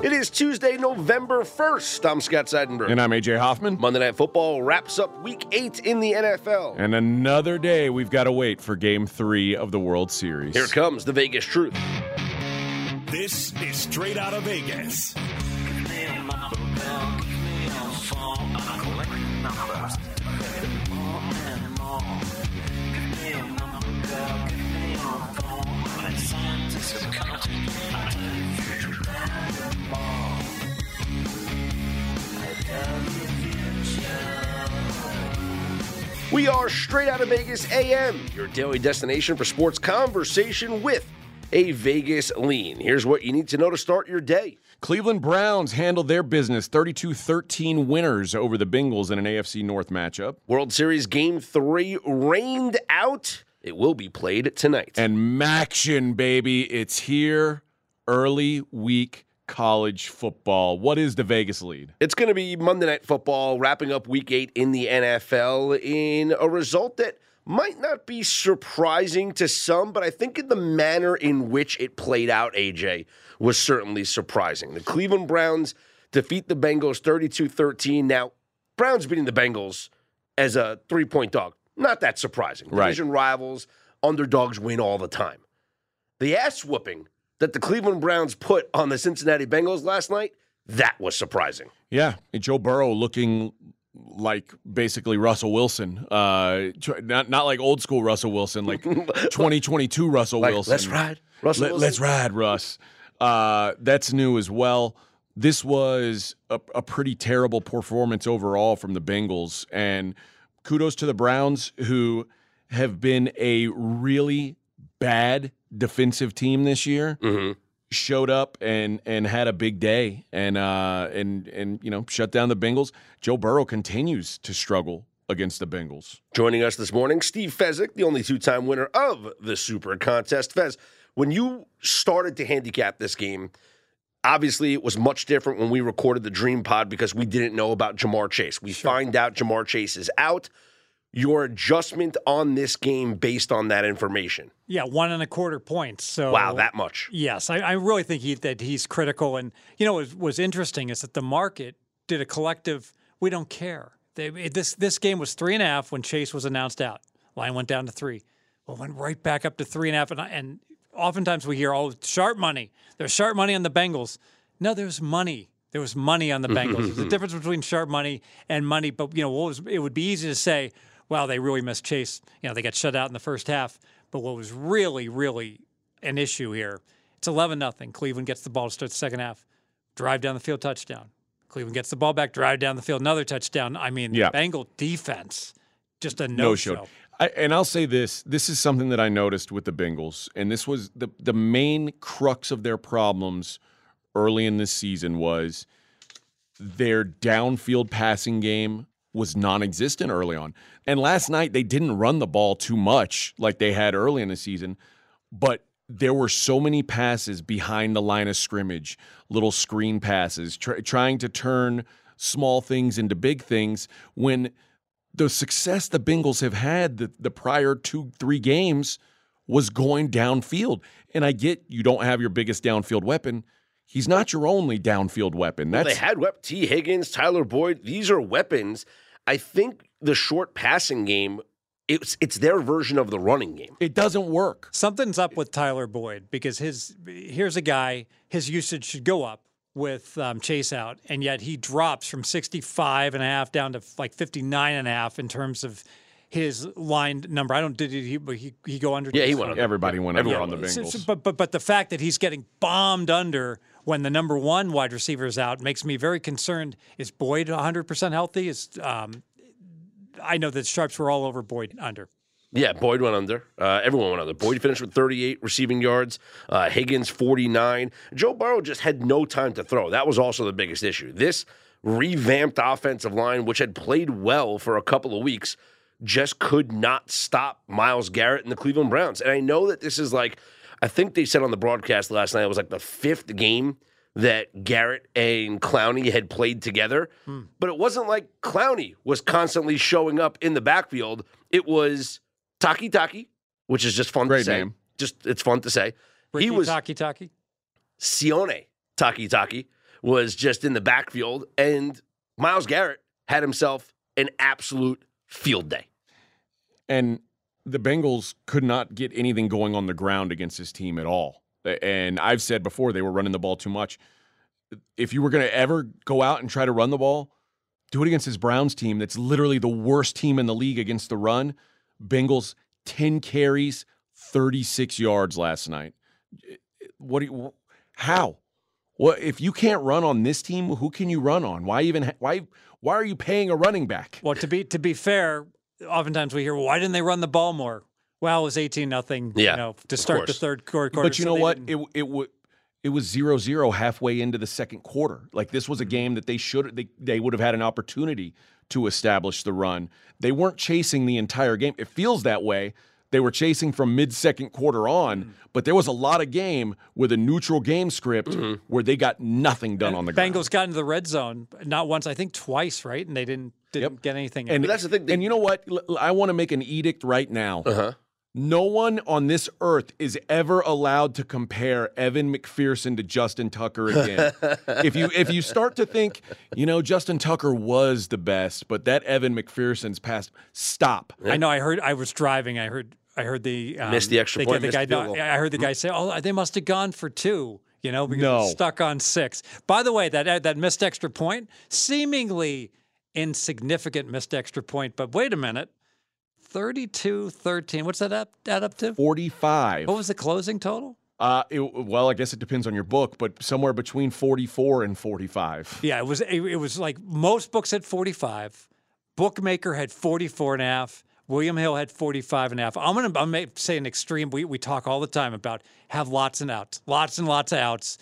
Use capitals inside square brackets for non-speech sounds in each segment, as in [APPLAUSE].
It is Tuesday, November 1st. I'm Scott Seidenberg. And I'm AJ Hoffman. Monday Night Football wraps up week eight in the NFL. And another day we've got to wait for game three of the World Series. Here comes the Vegas truth. This is straight out of Vegas. We are straight out of Vegas AM, your daily destination for sports conversation with a Vegas lean. Here's what you need to know to start your day. Cleveland Browns handled their business 32 13 winners over the Bengals in an AFC North matchup. World Series Game 3 rained out. It will be played tonight. And MACtion, baby, it's here. Early week college football. What is the Vegas lead? It's going to be Monday Night Football, wrapping up week eight in the NFL in a result that might not be surprising to some, but I think in the manner in which it played out, AJ, was certainly surprising. The Cleveland Browns defeat the Bengals 32 13. Now, Browns beating the Bengals as a three point dog, not that surprising. Right. Division rivals, underdogs win all the time. The ass whooping that the Cleveland Browns put on the Cincinnati Bengals last night, that was surprising. Yeah, Joe Burrow looking like basically Russell Wilson. Uh, not not like old school Russell Wilson, like [LAUGHS] 2022 Russell Like, Wilson. let's ride, Russell Let, Wilson. us ride, Russ. Uh, that's new as well. This was a, a pretty terrible performance overall from the Bengals, and kudos to the Browns who have been a really bad defensive team this year. Mhm. Showed up and and had a big day, and uh, and and you know shut down the Bengals. Joe Burrow continues to struggle against the Bengals. Joining us this morning, Steve Fezzik, the only two time winner of the Super Contest. Fez, when you started to handicap this game, obviously it was much different when we recorded the Dream Pod because we didn't know about Ja'Marr Chase. We find out Ja'Marr Chase is out. Your adjustment on this game based on that information. Yeah, one and a quarter points. So Wow, that much. Yes, I, I really think he, that he's critical. And you know, what was interesting is that the market did a collective. We don't care. They, this this game was three and a half when Chase was announced out. Line went down to three. Well, went right back up to three and a half. And, and oftentimes we hear, "Oh, sharp money." There's sharp money on the Bengals. No, there's money. There was money on the Bengals. There's a [LAUGHS] difference between sharp money and money. But you know, what was it would be easy to say, "Well, they really missed Chase." You know, they got shut out in the first half. But what was really, really an issue here. It's 11 nothing. Cleveland gets the ball to start the second half. Drive down the field, touchdown. Cleveland gets the ball back, drive down the field, another touchdown. I mean, Yeah. the Bengal defense, just a no no show. I, and I'll say this: this is something that I noticed with the Bengals, and this was the the main crux of their problems early in this season was their downfield passing game was non-existent early on. And last night they didn't run the ball too much like they had early in the season, but there were so many passes behind the line of scrimmage, little screen passes, tr- trying to turn small things into big things when the success the Bengals have had the, the prior two, three games was going downfield. And I get you don't have your biggest downfield weapon. He's not your only downfield weapon. Well, That's they had Wep Tee Higgins, Tyler Boyd. These are weapons. I think the short passing game, it's it's their version of the running game. it doesn't work. Something's up with Tyler Boyd because his here's a guy his usage should go up with um, Chase out, and yet he drops from 65 and a half down to like 59 and a half in terms of his line number. I don't did he he, he, he go under? Yeah, he went under. Everybody went under Everyone on the was. So- Bengals. so- but but but the fact that he's getting bombed under when the number one wide receiver is out makes me very concerned. Is Boyd 100 percent healthy? Is um, I know that Sharps were all over Boyd under. Yeah, Boyd went under. Uh, everyone went under. Boyd finished with 38 receiving yards. Uh, Higgins 49. Joe Burrow just had no time to throw. That was also the biggest issue. This revamped offensive line, which had played well for a couple of weeks, just could not stop Myles Garrett and the Cleveland Browns. And I know that this is like, I think they said on the broadcast last night it was like the fifth game that Garrett and Clowney had played together. But it wasn't like Clowney was constantly showing up in the backfield. It was Takitaki, which is just fun Great to say. name. Just it's fun to say. Ricky he was Takitaki. Sione Takitaki, was just in the backfield, and Myles Garrett had himself an absolute field day. And the Bengals could not get anything going on the ground against this team at all. And I've said before they were running the ball too much. If you were going to ever go out and try to run the ball, do it against this Browns team that's literally the worst team in the league against the run. Bengals 10 carries, 36 yards last night. What do you how? What if you can't run on this team, who can you run on? Why even why why are you paying a running back? Well, to be to be fair, oftentimes we hear, well, why didn't they run the ball more? Well, it was eighteen nothing. Yeah, you know, to start the third quarter. But you so know they what? didn't- It it would it was 0-0 halfway into the second quarter. Like this was a mm-hmm. game that they should they they would have had an opportunity to establish the run. They weren't chasing the entire game. It feels that way. They were chasing from mid second quarter on, but there was a lot of game with a neutral game script where they got nothing done on the ground. Bengals got into the red zone not once, I think twice, right? And they didn't didn't Yep. get anything. And But that's the thing, they- and you know what? L- I want to make an edict right now. Uh-huh. No one on this earth is ever allowed to compare Evan McPherson to Justin Tucker again. [LAUGHS] if you if you start to think, you know, Justin Tucker was the best, but that Evan McPherson's past, stop. I know. I heard. I was driving. I heard. I heard the um, Missed the extra point, The guy, the field goal. I heard the guy say, "Oh, they must have gone for two, You know, because No. stuck on six. By the way, that that missed extra point, seemingly insignificant missed extra point, but wait a minute, 32-13. What's that up, add up to? 45. What was the closing total? Uh, it, well, I guess it depends on your book, but somewhere between 44 and 45. Yeah, it was it, it was like most books had 45. Bookmaker had 44 and a half. William Hill had 45 and a half. I'm going to I'm gonna say an extreme. We, we talk all the time about have lots and outs, lots and lots of outs.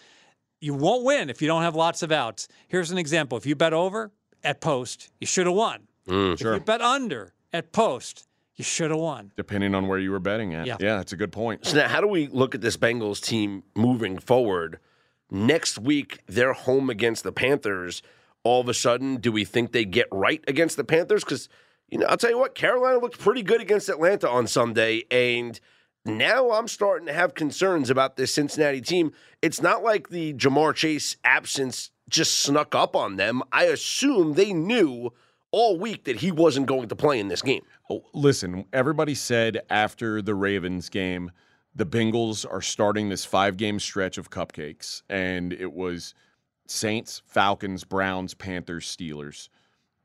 You won't win if you don't have lots of outs. Here's an example. If you bet over at post, you should have won. if you bet under at post, you should have won. Depending on where you were betting at. Yeah. yeah that's a good point. So now, how do we look at this Bengals team moving forward? Next week, they're home against the Panthers. All of a sudden, do we think they get right against the Panthers? Because, you know, I'll tell you what, Carolina looked pretty good against Atlanta on Sunday. And now I'm starting to have concerns about this Cincinnati team. It's not like the Ja'Marr Chase absence just snuck up on them. I assume they knew all week that he wasn't going to play in this game. Oh, listen, everybody said after the Ravens game, the Bengals are starting this five game stretch of cupcakes. And it was Saints, Falcons, Browns, Panthers, Steelers.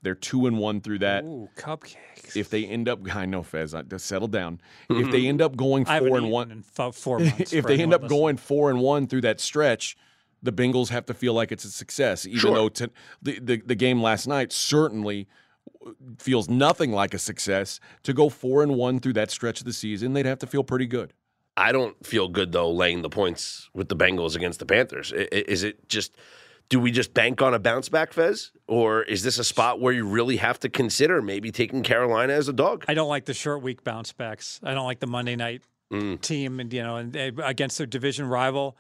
They're two and one through that. Ooh, cupcakes. If they end up, I know Fez, I- settle down. If mm-hmm. they end up going four and one, f- four months [LAUGHS] if they end up listening. going four and one through that stretch, the Bengals have to feel like it's a success. Even Sure. though t- the, the the game last night certainly feels nothing like a success. To go four and one through that stretch of the season, they'd have to feel pretty good. I don't feel good though laying the points with the Bengals against the Panthers. I- i- Is it just do we just bank on a bounce back, Fez, or is this a spot where you really have to consider maybe taking Carolina as a dog? I don't like the short week bounce backs. I don't like the Monday night Mm. team, and you know, and against their division rival.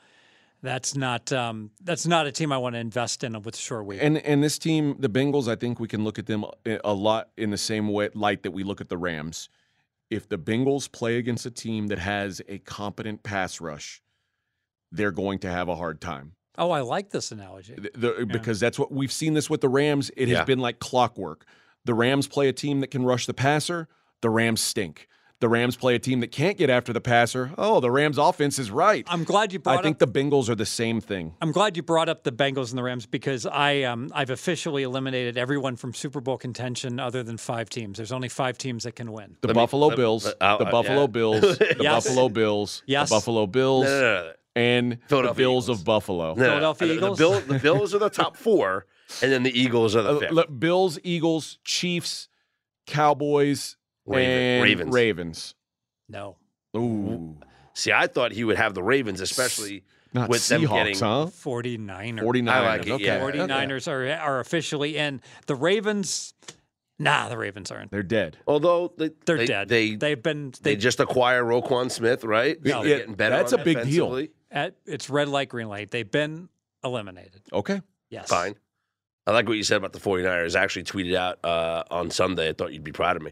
That's not um, that's not a team I want to invest in with short week. And and this team, the Bengals, I think we can look at them a a lot in the same way light that we look at the Rams. If the Bengals play against a team that has a competent pass rush, they're going to have a hard time. oh, I like this analogy. The- the- because that's what we've seen this with the Rams. It has Yeah. been like clockwork. The Rams play a team that can rush the passer. The Rams stink. The Rams play a team that can't get after the passer. Oh, the Rams offense is right. I'm glad you brought I think up. the Bengals are the same thing. I'm glad you brought up the Bengals and the Rams because I um, I've officially eliminated everyone from Super Bowl contention other than five teams. There's only five teams that can win. The Let Buffalo let- Bills, let- I'll- the uh, Buffalo yeah. Bills, [LAUGHS] the Yes. Buffalo Bills, Yes. the Buffalo Bills, No, no, no, no. and the Philadelphia Bills Eagles. of Buffalo. No, no, no. Philadelphia the, Eagles? The, Bill, the Bills are the top four, and then the Eagles are the Uh, fifth. look, Bills, Eagles, Chiefs, Cowboys, Raven- and Ravens. Ravens. No, Ooh, See, I thought he would have the Ravens, especially not with them Seahawks, getting. huh? 49ers. 49ers. I like it, okay. yeah. okay. 49ers are are officially in. The Ravens, nah, the Ravens aren't. They're dead. Although they, They're they, dead. They They've been they they, just acquire Roquan Smith, right? No. They're getting better. that's on a big deal. offensively. at, it's red light, green light. They've been eliminated. Okay. Yes, Fine. I like what you said about the 49ers. I actually tweeted out uh, on Sunday. I thought you'd be proud of me.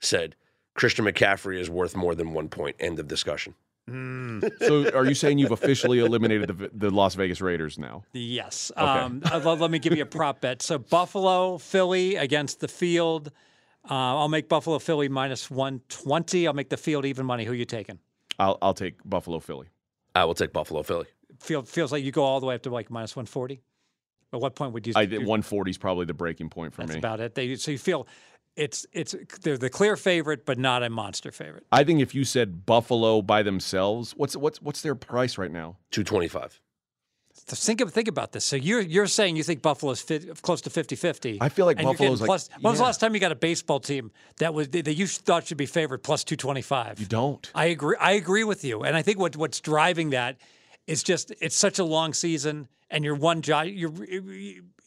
Said Christian McCaffrey is worth more than one point. End of discussion. [LAUGHS] So, are you saying you've officially eliminated the, the Las Vegas Raiders now? Yes. Um, uh, let, let me give you a prop bet. So Buffalo, Philly against the field. Uh, I'll make Buffalo, Philly minus 120. I'll make the field even money. Who you taking? I'll, I'll take Buffalo, Philly. I will take Buffalo, Philly. Feel, feels like you go all the way up to like minus 140. At what point would you? I think 140 is probably the breaking point for That's me. That's about it. They, so you feel it's it's they're the clear favorite, but not a monster favorite. I think if you said Buffalo by themselves, what's what's what's their price right now? 225. Think of, think about this. So you're you're saying you think Buffalo's fit, close to 50-50. I feel like and you're Buffalo's like- plus. When was the last time you got a baseball team that was that you thought should be favored plus two twenty five? You don't. I agree. I agree with you, and I think what what's driving that is just it's such a long season, and you're one Josh you're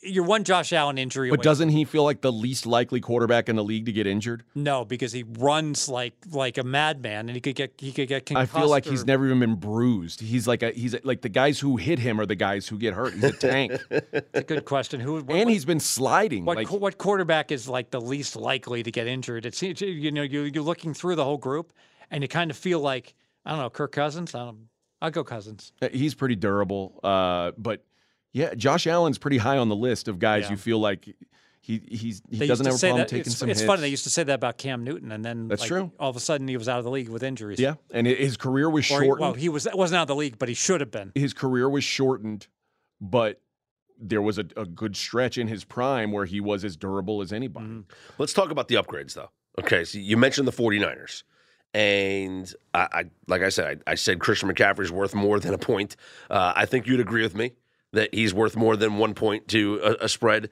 you're one Josh Allen injury But away. doesn't he feel like the least likely quarterback in the league to get injured? no, because he runs like like a madman, and he could get he could get I feel like he's never even been bruised. He's like a he's a, like the guys who hit him are the guys who get hurt. He's a tank, [LAUGHS] It's a good question. Who what, and what- he's been sliding. What, like qu- what quarterback is like the least likely to get injured? It seems you know you you're looking through the whole group, and you kind of feel like I don't know Kirk Cousins. I don't. I'll go Cousins. Uh, he's pretty durable. Uh, but yeah, Josh Allen's pretty high on the list of guys Yeah. you feel like he he's he They doesn't used to have a say problem that, taking it's, some It's hits. funny they used to say that about Cam Newton, and then That's like, true. All of a sudden he was out of the league with injuries. yeah, and his career was Or he, shortened. well, he was wasn't out of the league, but he should have been. his career was shortened, but there was a, a good stretch in his prime where he was as durable as anybody. Mm-hmm. Let's talk about the upgrades, though. Okay, so you mentioned the 49ers. And I, I like I said, I, I said Christian McCaffrey's worth more than a point. Uh, I think you'd agree with me that he's worth more than one point to a, a spread.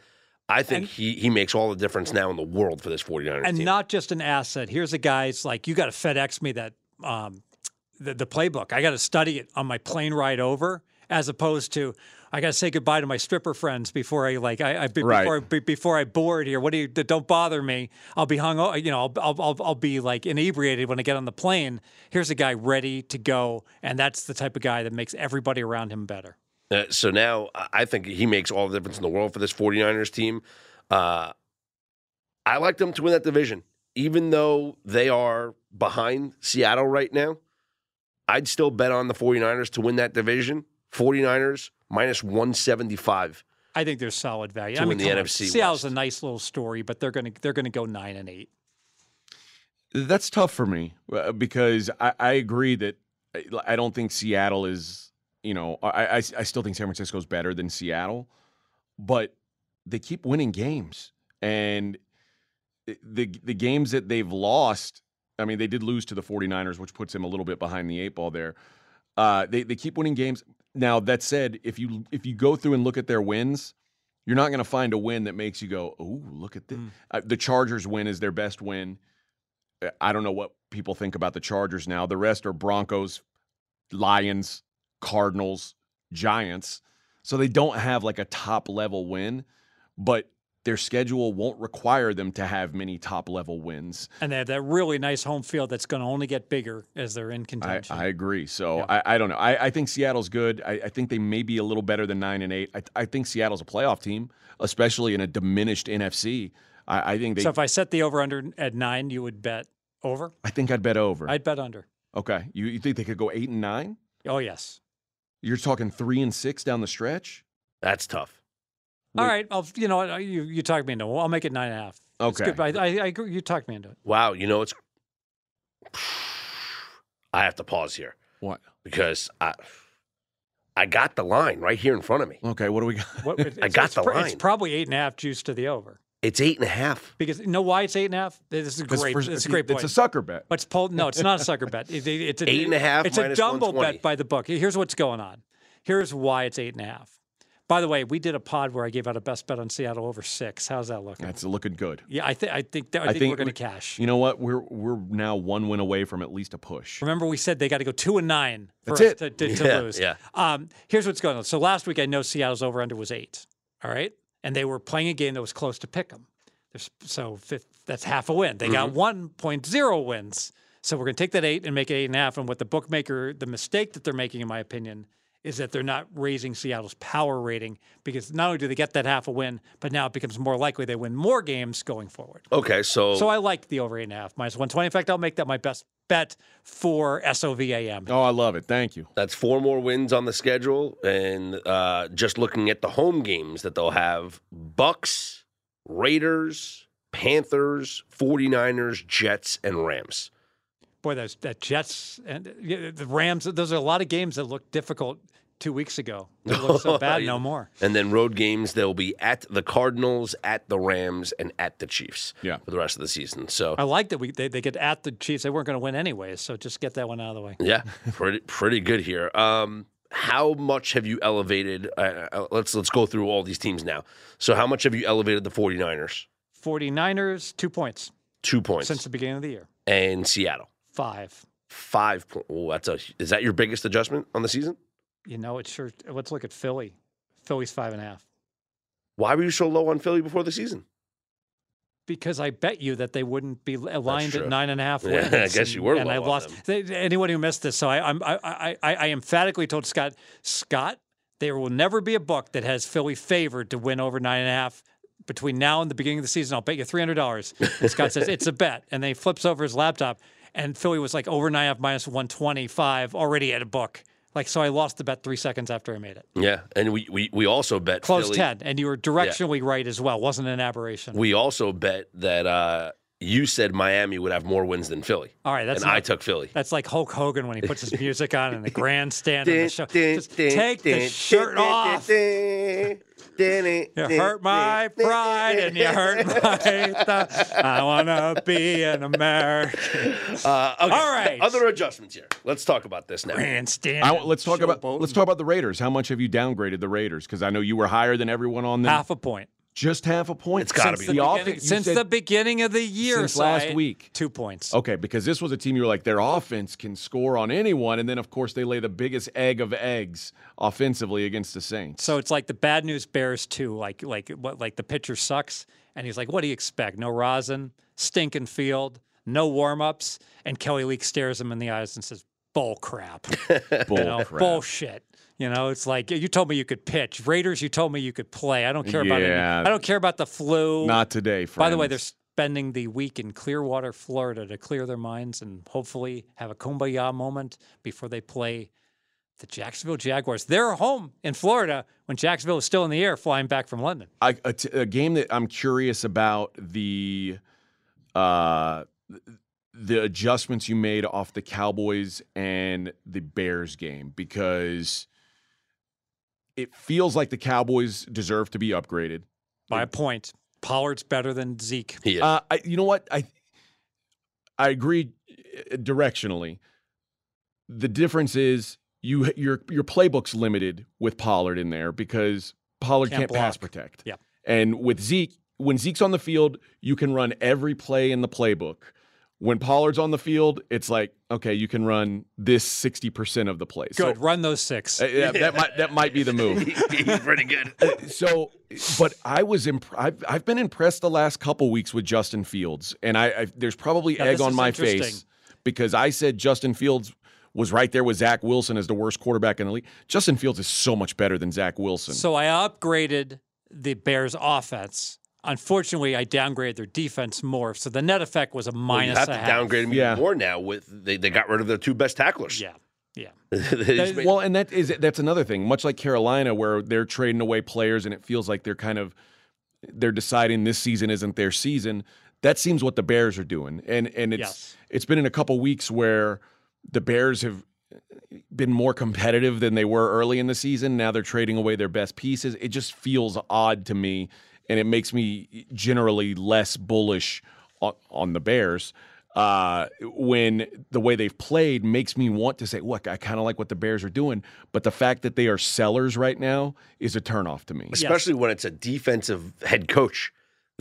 I think he, he makes all the difference now in the world for this 49ers and team. not just an asset. Here's a guy. It's like you got to FedEx me that um, the, the playbook. I got to study it on my plane ride over, as opposed to I got to say goodbye to my stripper friends before I like I, I be- Right. before be- before I board here. What do you? Don't bother me. I'll be hung. You know, I'll, I'll I'll I'll be like inebriated when I get on the plane. Here's a guy ready to go, and that's the type of guy that makes everybody around him better. Uh, so now I I think he makes all the difference in the world for this 49ers team. Uh, I like them to win that division. Even though they are behind Seattle right now, I'd still bet on the 49ers to win that division. 49ers minus 175. I think there's solid value. To I win mean, the come on, NFC Seattle's West. a nice little story, but they're gonna they're gonna go nine and eight. That's tough for me uh, because I, I agree that I- I don't think Seattle is, you know, I, I, I still think San Francisco is better than Seattle, but they keep winning games. And the, the games that they've lost, I mean, they did lose to the 49ers, which puts them a little bit behind the eight ball there. Uh, they, they keep winning games. Now, that said, if you if you go through and look at their wins, you're not going to find a win that makes you go, "Oh, look at this." Uh, the Chargers win is their best win. I don't know what people think about the Chargers now. The rest are Broncos, Lions, Cardinals, Giants. So they don't have like a top level win, but their schedule won't require them to have many top level wins. And they have that really nice home field that's going to only get bigger as they're in I, contention. I agree. So Yeah. I, I don't know. I, I think Seattle's good. I, I think they may be a little better than nine and eight. I, I think Seattle's a playoff team, especially in a diminished NFC. I, I think they. so if I set the over under at nine, you would bet over. I think I'd bet over. I'd bet under. okay, you, you think they could go eight and nine? Oh yes. You're talking three and six down the stretch. That's tough. All Wait. right. I'll, you know? Uh, you you talked me into it. I'll make it nine and a half. It's Okay. good, but I, I, I agree. You talked me into it. Wow, you know it's. [SIGHS] I have to pause here What? because I, I got the line right here in front of me. Okay, what do we got? What, it- [LAUGHS] I got it's the pro- It's probably eight and a half juice to the over. It's eight and a half. Because you know why it's eight and a half? This is great. for- It's a great point. It's a sucker bet. But it's pulled. No, it's not a sucker [LAUGHS] bet. It- it- it's a, Eight and a half It's a 120. bet by the book. Here's what's going on. Here's why it's eight and a half. By the way, we did a pod where I gave out a best bet on Seattle over six. How's that looking? That's looking good. yeah, I think I think that, I, I think, think we're going to cash. You know what? We're we're now one win away from at least a push. Remember, we said they got to go two and nine for That's us it. to, to, to [LAUGHS] lose. yeah. Um, here's what's going on. So last week, I know Seattle's over under was eight. All right, and they were playing a game that was close to pick them. There's, so fifth, that's half a win. They got mm-hmm. 1.0 wins. So we're going to take that eight and make it eight and a half. And what the bookmaker, the mistake that they're making, in my opinion, is that they're not raising Seattle's power rating because not only do they get that half a win, but now it becomes more likely they win more games going forward. Okay, so, So I like the over eight and a half minus 120. In fact, I'll make that my best bet for SOVAM. Oh, I love it. Thank you. That's four more wins on the schedule, and uh, just looking at the home games that they'll have: Bucs, Raiders, Panthers, 49ers, Jets, and Rams. Boy, those that Jets and the Rams. Those are a lot of games that look difficult two weeks ago. [LAUGHS] They look so bad no more. And then road games, they'll be at the Cardinals, at the Rams, and at the Chiefs Yeah. for the rest of the season. So, I like that we they, they get at the Chiefs. They weren't going to win anyway, so just get that one out of the way. yeah, pretty pretty good here. Um, how much have you elevated? Uh, uh, let's let's go through all these teams now. So, how much have you elevated the 49ers? 49ers, two points Two points. since the beginning of the year. and Seattle, Five. five points. Oh, that's a. Is that your biggest adjustment on the season? You know, it's sure. Let's look at Philly. Philly's five and a half. Why were you so low on Philly before the season? Because I bet you that they wouldn't be aligned at nine and a half [LAUGHS] Yeah. I guess you were And on lost they, anyone who missed this. So I, I'm, I, I, I, I emphatically told Scott, Scott, there will never be a book that has Philly favored to win over nine and a half between now and the beginning of the season. I'll bet you three hundred dollars. [LAUGHS] Scott says it's a bet, and then he flips over his laptop, and Philly was like over nine and a half minus one twenty five already at a book. Like so, I lost the bet three seconds after I made it. Yeah, and we we, we also bet Close Philly, ten, and you were directionally right as well. Wasn't an aberration. We also bet that uh, you said Miami would have more wins than Philly. All right, that's and I took Philly. That's like Hulk Hogan when he puts his music on in the [LAUGHS] grandstand of the show. Just take the shirt off. You hurt my pride and you hurt my th- I wanna be an American. [LAUGHS] Uh, okay. All right. Other adjustments here. Let's talk about this now. Grandstand. I, let's talk about showboat. let's talk about the Raiders. How much have you downgraded the Raiders? Because I know you were higher than everyone on them. half a point. Just half a point. It's gotta be. the Beginning- offense. since said- the beginning of the year. Since so last I- week. Two points. Okay, because this was a team you were like, their offense can score on anyone, and then of course they lay the biggest egg of eggs offensively against the Saints. So it's like the bad news bears too. Like like what like the pitcher sucks, and he's like, "What do you expect? No rosin, stinking field, no warm ups." And Kelly Leak stares him in the eyes and says, "Bull crap, [LAUGHS] Bull you know, crap. bullshit." You know, it's like you told me you could pitch. Raiders, you told me you could play. I don't care about it. Yeah. I don't care about the flu. Not today, friends. By the way, they're spending the week in Clearwater, Florida, to clear their minds and hopefully have a kumbaya moment before they play the Jacksonville Jaguars. They're home in Florida when Jacksonville is still in the air, flying back from London. I, a, t- a game that I'm curious about the uh, the adjustments you made off the Cowboys and the Bears game because it feels like the Cowboys deserve to be upgraded. By a point, Pollard's better than Zeke. He is. Uh, I, you know what? I I agree uh, directionally. The difference is you your your playbook's limited with Pollard in there because Pollard Can't can't, pass protect. Yeah. And with Zeke, when Zeke's on the field, you can run every play in the playbook. When Pollard's on the field, it's like, okay, you can run this 60% of the plays. Good, So, run those six. uh, yeah, that might that might be the move. [LAUGHS] He's pretty good. so, but I was imp- I've, I've been impressed the last couple weeks with Justin Fields, and I, I there's probably Now, egg on my face because I said Justin Fields was right there with Zach Wilson as the worst quarterback in the league. Justin Fields is so much better than Zach Wilson. So I upgraded the Bears' offense. Unfortunately, I downgraded their defense more. So the net effect was a you minus have a to half. downgrade him Yeah. even more now. With they, they got rid of their two best tacklers. Yeah, yeah. [LAUGHS] He's well, and that is that's another thing. Much like Carolina, where they're trading away players, and it feels like they're kind of they're deciding this season isn't their season. That seems what the Bears are doing, and and it's Yes. it's been in a couple weeks where the Bears have been more competitive than they were early in the season. Now they're trading away their best pieces. It just feels odd to me, and it makes me generally less bullish on, on the Bears. Uh, when the way they've played makes me want to say, look, I kind of like what the Bears are doing, but the fact that they are sellers right now is a turnoff to me. especially when it's a defensive head coach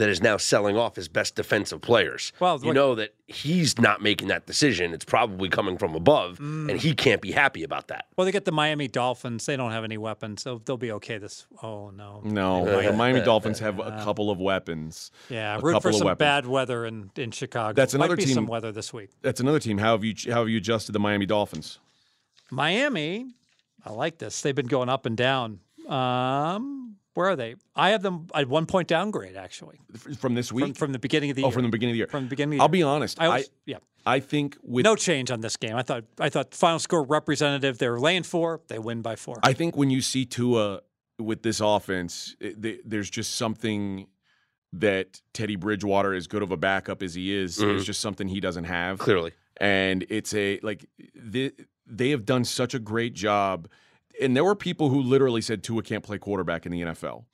that is now selling off his best defensive players. Well, you look- know that he's not making that decision. It's probably coming from above, Mm. and he can't be happy about that. Well, they get the Miami Dolphins. They don't have any weapons, so they'll be okay. This. Oh no. No, [LAUGHS] the Miami Dolphins have a couple of weapons. Yeah, a root for some weapons. bad weather in, in Chicago. That's Might another be team- Some weather this week. That's another team. How have you how have you adjusted the Miami Dolphins? Miami, I like this. They've been going up and down. Um, Where are they? I have them at one point downgrade actually from this week. from, from the beginning of the oh, year. from the beginning of the year. From the beginning of the I'll year. be honest. I, I, yeah. I think with No change on this game. I thought I thought final score representative. They were laying four. They win by four. I think when you see Tua with this offense, it, th- there's just something that Teddy Bridgewater, as good of a backup as he is, Mhm. is just something he doesn't have. Clearly. And it's a like they, they have done such a great job. And there were people who literally said Tua can't play quarterback in the NFL.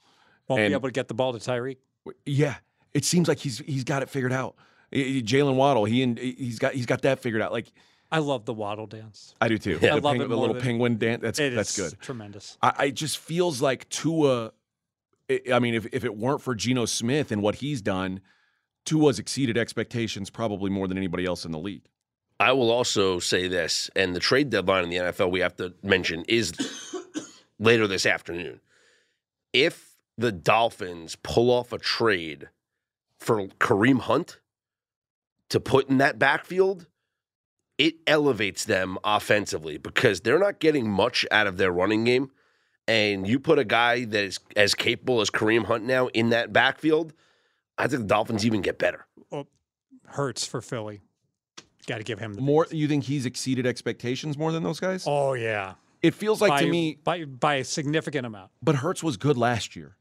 Won't and- be able to get the ball to Tyreek. Yeah, it seems like he's he's got it figured out. I- I- Jaylen Waddle, he and he's got he's got that figured out. Like I love the waddle dance. I do too. Yeah. the love pengu- it the little than- penguin dance. That's that's good. Tremendous. I, I just feels like Tua. I- I mean, if if it weren't for Geno Smith and what he's done, Tua's exceeded expectations probably more than anybody else in the league. I will also say this, and the trade deadline in the NFL we have to mention is later this afternoon. If the Dolphins pull off a trade for Kareem Hunt to put in that backfield, it elevates them offensively because they're not getting much out of their running game. And you put a guy that is as capable as Kareem Hunt now in that backfield, I think the Dolphins even get better. Well, Hurts for Philly. Got to give him the More, you think he's exceeded expectations more than those guys? Oh yeah. It feels like by, to me, by by a significant amount. but Hurts was good last year.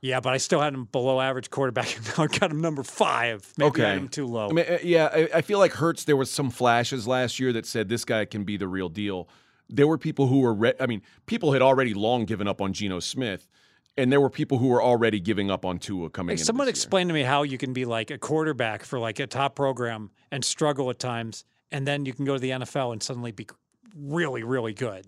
Yeah, but I still had him below average quarterback. [LAUGHS] and now I got him number five. Maybe I had Okay. him too low. I mean, uh, yeah, I, I feel like Hurts. There was some flashes last year that said this guy can be the real deal. There were people who were, re- I mean, people had already long given up on Geno Smith, and there were people who were already giving up on Tua coming Hey, someone explain to me how you can be like a quarterback for like a top program and struggle at times, and then you can go to the NFL and suddenly be really, really good.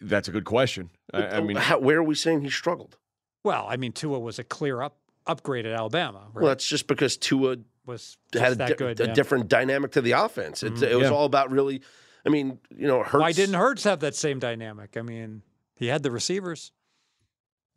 That's a good question. I, I mean, How, where are we saying he struggled? Well, I mean, Tua was a clear up upgrade at Alabama. Right? Well, that's just because Tua was had a, di- good. a yeah. different dynamic to the offense. It, mm-hmm. it was Yeah. all about really. I mean, you know, Hurts. Why didn't Hurts have that same dynamic? I mean, he had the receivers.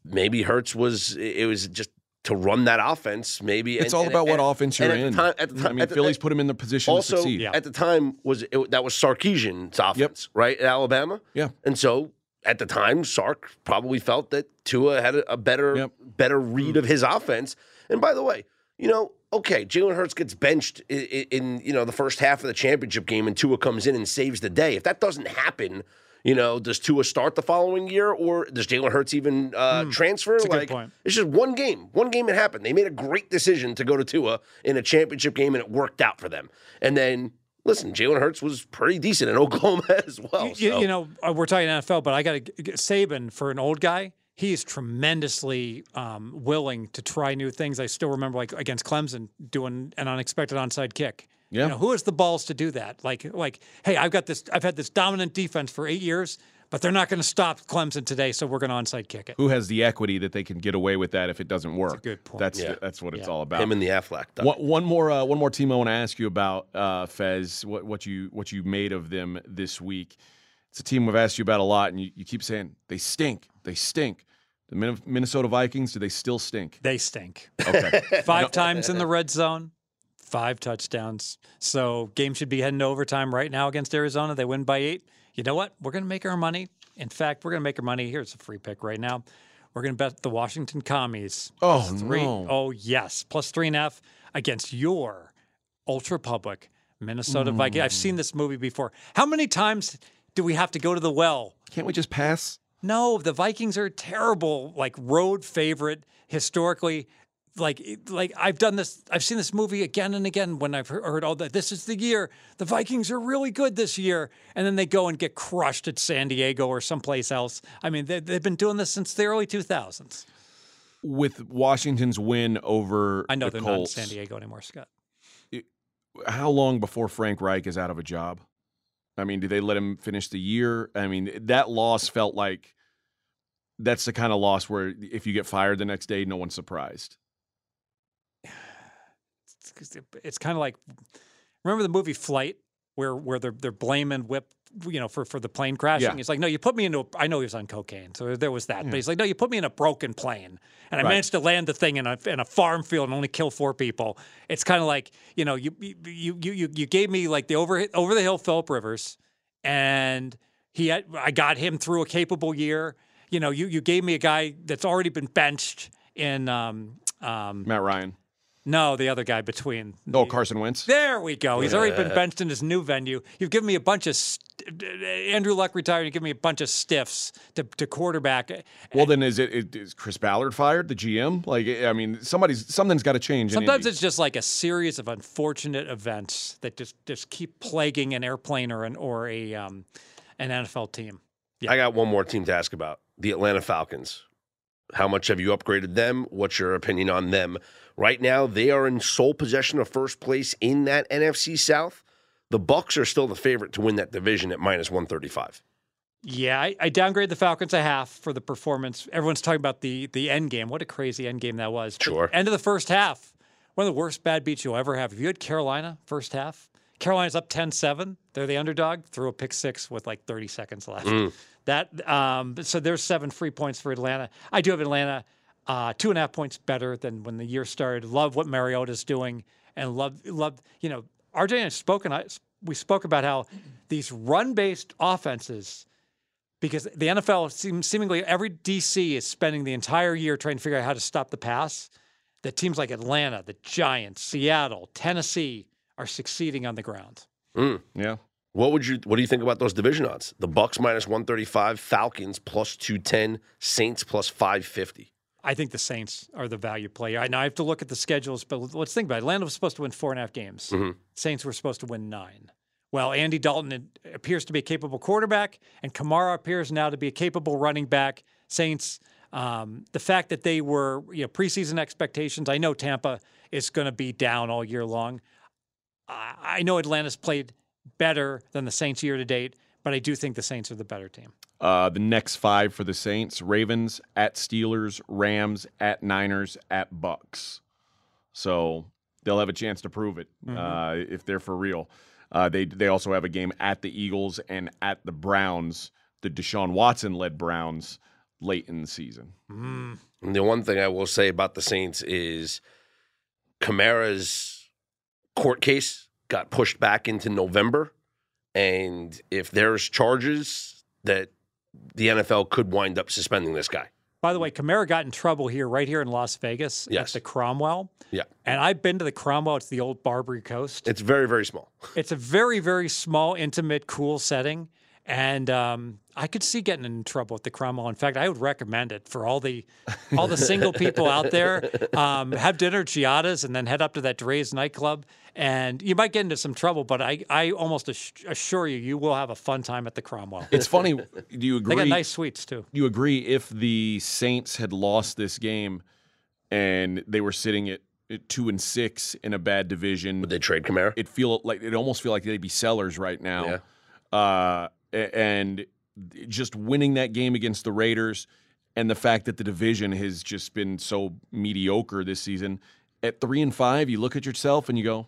Maybe Hurts was? It was just to run that offense. Maybe it's and- all and- about what offense you're and at in. the time- at the I time- mean, at the- Philly's put him in the position Also, to succeed. Yeah. at the time was it, that was Sarkisian's offense, right? At Alabama, Yeah. and so at the time, Sark probably felt that Tua had a, a better Yep. better read of his offense. And by the way, you know, okay, Jalen Hurts gets benched in, in you know the first half of the championship game, and Tua comes in and saves the day. If that doesn't happen, you know, does Tua start the following year, or does Jalen Hurts even uh, transfer? a good like, it's just one game. One game it happened. They made a great decision to go to Tua in a championship game, and it worked out for them. And then. Listen, Jalen Hurts was pretty decent in [LAUGHS] Oklahoma as well. You- you, so- you know, uh, we're talking NFL, but I got to Saban for an old guy. He is tremendously um, willing to try new things. I still remember, like against Clemson, doing an unexpected onside kick. Yeah. You know, who has the balls to do that? Like, like, hey, I've got this. I've had this dominant defense for eight years, but they're not going to stop Clemson today, so we're going to onside kick it. Who has the equity that they can get away with that if it doesn't work? good point. That's Yeah. that's what it's all about. him and the Affleck. One, one more, uh, one more team I want to ask you about, uh, Fez. What, what you what you made of them this week? It's a team we've asked you about a lot, and you, you keep saying they stink, they stink. The Minnesota Vikings, do they still stink? They stink. Okay, [LAUGHS] Five times in the red zone, five touchdowns. So game should be heading to overtime right now against Arizona. They win by eight. You know what? We're going to make our money. In fact, we're going to make our money. Here's a free pick right now. We're going to bet the Washington Commies. Oh, three. no. Oh yes, plus three and a half against your Ultra Public Minnesota hmm. Vikings. I've seen this movie before. How many times do we have to go to the well can't we just pass? no, the Vikings are terrible, like road favorite historically. Like, like I've done this, I've seen this movie again and again when I've heard, all that. This is the year the Vikings are really good this year, and then they go and get crushed at San Diego or someplace else. I mean, they, they've been doing this since the early 2000s. With Washington's win over I know the they're not in San Diego anymore, Scott. how long before Frank Reich is out of a job? I mean, do they let him finish the year? I mean, that loss felt like that's the kind of loss where if you get fired the next day, no one's surprised. It's, it's kind of like remember the movie Flight where where they're they're blaming Whip you know for for the plane crashing. Yeah. He's like, no, you put me into. A, I know he was on cocaine, so there was that. But he's like, no, you put me in a broken plane, and I Right. managed to land the thing in a in a farm field and only kill four people. It's kind of like you know you you you you you gave me like the over over the hill Philip Rivers, and he had I got him through a capable year. you know, you you gave me a guy that's already been benched in um um Matt Ryan. No the other guy between. Oh, the- Carson Wentz. There we go. He's already been benched in his new venue. You've given me a bunch of st- Andrew Luck retired. You give me a bunch of stiffs to, to quarterback. Well, then is it is- is Chris Ballard fired, the GM? Like, I mean, somebody's something's got to change. Sometimes Indy. it's just like a series of unfortunate events that just just keep plaguing an airplane or an or a um, an NFL team. I got one more team to ask about the Atlanta Falcons. How much have you upgraded them? What's your opinion on them? Right now, they are in sole possession of first place in that NFC South. The Bucs are still the favorite to win that division at minus 135. Yeah, I, I downgrade the Falcons a half for the performance. Everyone's talking about the the end game. What a crazy end game that was. But Sure. End of the first half. One of the worst bad beats you'll ever have. If you had Carolina first half, Carolina's up 10-7. They're the underdog. Threw a pick six with like 30 seconds left. That um, so there's seven free points for Atlanta. I do have Atlanta uh, two and a half points better than when the year started. Love what Mariota's doing, and love love you know RJ and I spoke and I we spoke about how these run based offenses because the NFL seems seemingly every DC is spending the entire year trying to figure out how to stop the pass. That teams like Atlanta, the Giants, Seattle, Tennessee are succeeding on the ground. yeah. What would you what do you think about those division odds? The Bucs minus 135, Falcons plus 210, Saints plus 550. I think the Saints are the value player. I know I have to look at the schedules, but let's think about it. Atlanta was supposed to win four and a half games. Saints were supposed to win nine. Well, Andy Dalton appears to be a capable quarterback, and Kamara appears now to be a capable running back. Saints, um, the fact that they were you know preseason expectations. I know Tampa is going to be down all year long. I, I know Atlanta's played better than the Saints year to date, but I do think the Saints are the better team. Uh, the next five for the Saints: Ravens at Steelers, Rams at Niners at Bucs. So they'll have a chance to prove it uh, if they're for real. Uh, they they also have a game at the Eagles and at the Browns, the Deshaun Watson led Browns late in the season. And the one thing I will say about the Saints is Kamara's court case got pushed back into November. And if there's charges that the NFL could wind up suspending this guy. By the way, Kamara got in trouble here, right here in Las Vegas Yes. at the Cromwell. Yeah. And I've been to the Cromwell. It's the old Barbary Coast. It's very, very small. It's a very, very small, intimate, cool setting. And um, I could see getting in trouble at the Cromwell. In fact, I would recommend it for all the all the single people out there. Um, have dinner at Giada's and then head up to that Drai's nightclub. And you might get into some trouble, but I, I almost assure you, you will have a fun time at the Cromwell. It's funny. Do you agree? [LAUGHS] They got nice suites too. you agree if the Saints had lost this game and they were sitting at, at two and six in a bad division, Would they trade Kamara? it feel like it almost feel like they'd be sellers right now. Yeah. Uh, a- and just winning that game against the Raiders and the fact that the division has just been so mediocre this season. At three and five, you look at yourself and you go,